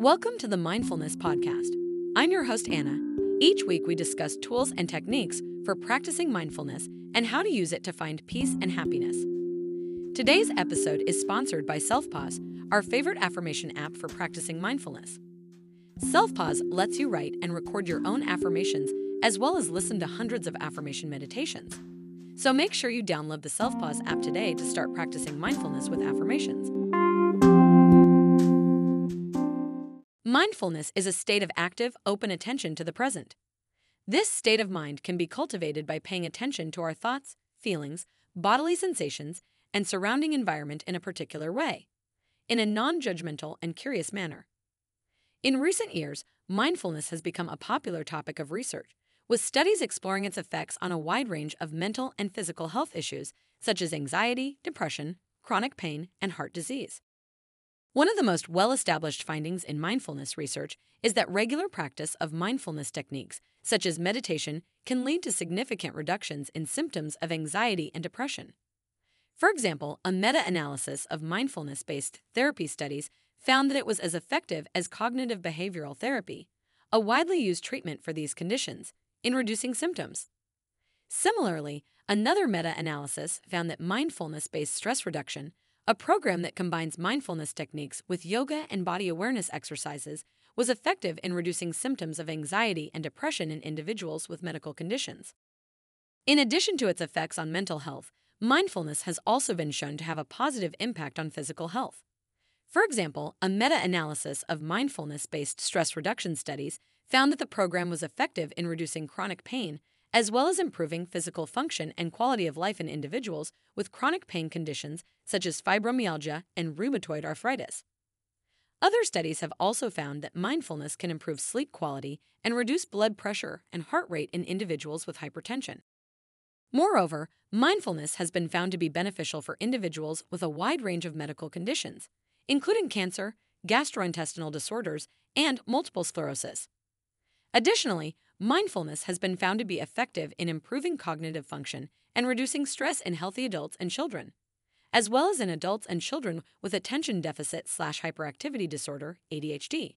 Welcome to the Mindfulness Podcast. I'm your host, Anna. Each week, we discuss tools and techniques for practicing mindfulness and how to use it to find peace and happiness. Today's episode is sponsored by Selfpause, our favorite affirmation app for practicing mindfulness. Selfpause lets you write and record your own affirmations as well as listen to hundreds of affirmation meditations. So make sure you download the Selfpause app today to start practicing mindfulness with affirmations. Mindfulness is a state of active, open attention to the present. This state of mind can be cultivated by paying attention to our thoughts, feelings, bodily sensations, and surrounding environment in a particular way, in a non judgmental and curious manner. In recent years, mindfulness has become a popular topic of research, with studies exploring its effects on a wide range of mental and physical health issues such as anxiety, depression, chronic pain, and heart disease. One of the most well established findings in mindfulness research is that regular practice of mindfulness techniques, such as meditation, can lead to significant reductions in symptoms of anxiety and depression. For example, a meta analysis of mindfulness based therapy studies found that it was as effective as cognitive behavioral therapy, a widely used treatment for these conditions, in reducing symptoms. Similarly, another meta analysis found that mindfulness based stress reduction a program that combines mindfulness techniques with yoga and body awareness exercises was effective in reducing symptoms of anxiety and depression in individuals with medical conditions. In addition to its effects on mental health, mindfulness has also been shown to have a positive impact on physical health. For example, a meta analysis of mindfulness based stress reduction studies found that the program was effective in reducing chronic pain as well as improving physical function and quality of life in individuals with chronic pain conditions such as fibromyalgia and rheumatoid arthritis. Other studies have also found that mindfulness can improve sleep quality and reduce blood pressure and heart rate in individuals with hypertension. Moreover, mindfulness has been found to be beneficial for individuals with a wide range of medical conditions, including cancer, gastrointestinal disorders, and multiple sclerosis. Additionally, Mindfulness has been found to be effective in improving cognitive function and reducing stress in healthy adults and children, as well as in adults and children with attention deficit slash hyperactivity disorder, ADHD.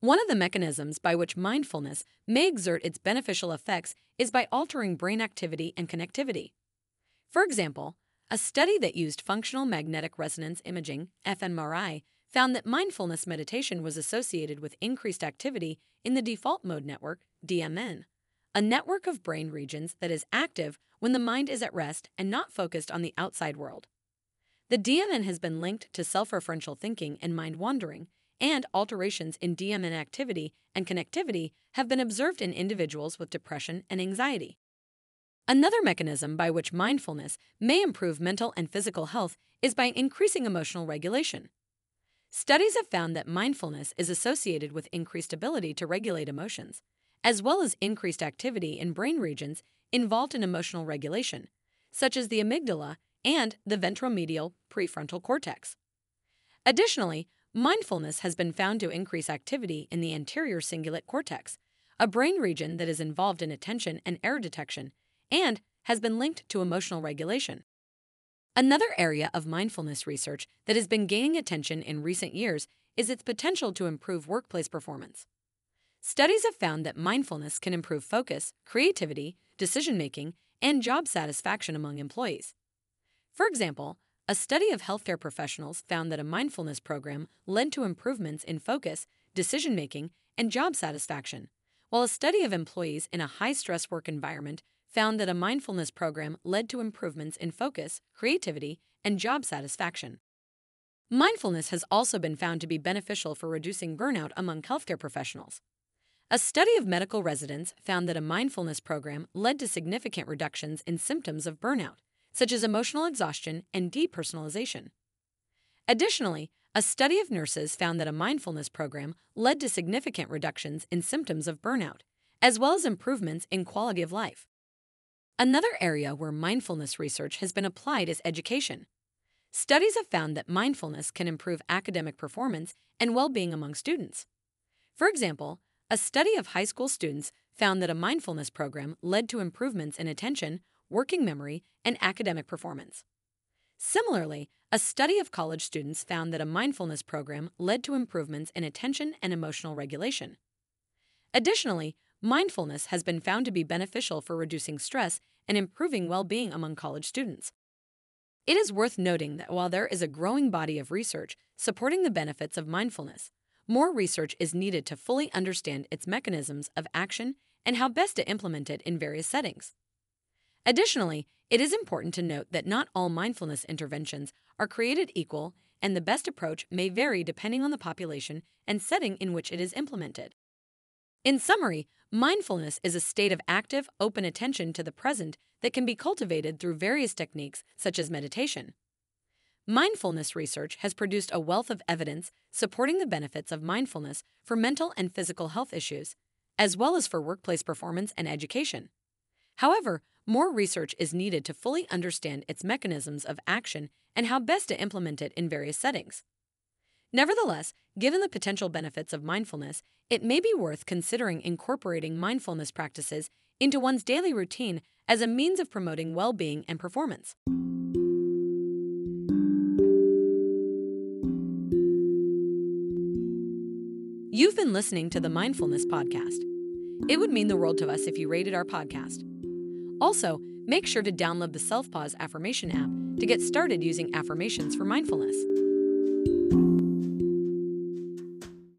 One of the mechanisms by which mindfulness may exert its beneficial effects is by altering brain activity and connectivity. For example, a study that used functional magnetic resonance imaging, fMRI, found that mindfulness meditation was associated with increased activity in the default mode network, DMN, a network of brain regions that is active when the mind is at rest and not focused on the outside world. The DMN has been linked to self referential thinking and mind wandering, and alterations in DMN activity and connectivity have been observed in individuals with depression and anxiety. Another mechanism by which mindfulness may improve mental and physical health is by increasing emotional regulation. Studies have found that mindfulness is associated with increased ability to regulate emotions, as well as increased activity in brain regions involved in emotional regulation, such as the amygdala and the ventromedial prefrontal cortex. Additionally, mindfulness has been found to increase activity in the anterior cingulate cortex, a brain region that is involved in attention and error detection, and has been linked to emotional regulation. Another area of mindfulness research that has been gaining attention in recent years is its potential to improve workplace performance. Studies have found that mindfulness can improve focus, creativity, decision making, and job satisfaction among employees. For example, a study of healthcare professionals found that a mindfulness program led to improvements in focus, decision making, and job satisfaction, while a study of employees in a high stress work environment found that a mindfulness program led to improvements in focus, creativity, and job satisfaction. Mindfulness has also been found to be beneficial for reducing burnout among healthcare professionals. A study of medical residents found that a mindfulness program led to significant reductions in symptoms of burnout, such as emotional exhaustion and depersonalization. Additionally, a study of nurses found that a mindfulness program led to significant reductions in symptoms of burnout, as well as improvements in quality of life. Another area where mindfulness research has been applied is education. Studies have found that mindfulness can improve academic performance and well being among students. For example, a study of high school students found that a mindfulness program led to improvements in attention, working memory, and academic performance. Similarly, a study of college students found that a mindfulness program led to improvements in attention and emotional regulation. Additionally, mindfulness has been found to be beneficial for reducing stress and improving well being among college students. It is worth noting that while there is a growing body of research supporting the benefits of mindfulness, more research is needed to fully understand its mechanisms of action and how best to implement it in various settings. Additionally, it is important to note that not all mindfulness interventions are created equal, and the best approach may vary depending on the population and setting in which it is implemented. In summary, mindfulness is a state of active, open attention to the present that can be cultivated through various techniques such as meditation. Mindfulness research has produced a wealth of evidence supporting the benefits of mindfulness for mental and physical health issues, as well as for workplace performance and education. However, more research is needed to fully understand its mechanisms of action and how best to implement it in various settings. Nevertheless, given the potential benefits of mindfulness, it may be worth considering incorporating mindfulness practices into one's daily routine as a means of promoting well being and performance. You've been listening to the Mindfulness Podcast. It would mean the world to us if you rated our podcast. Also, make sure to download the Selfpause Affirmation app to get started using affirmations for mindfulness.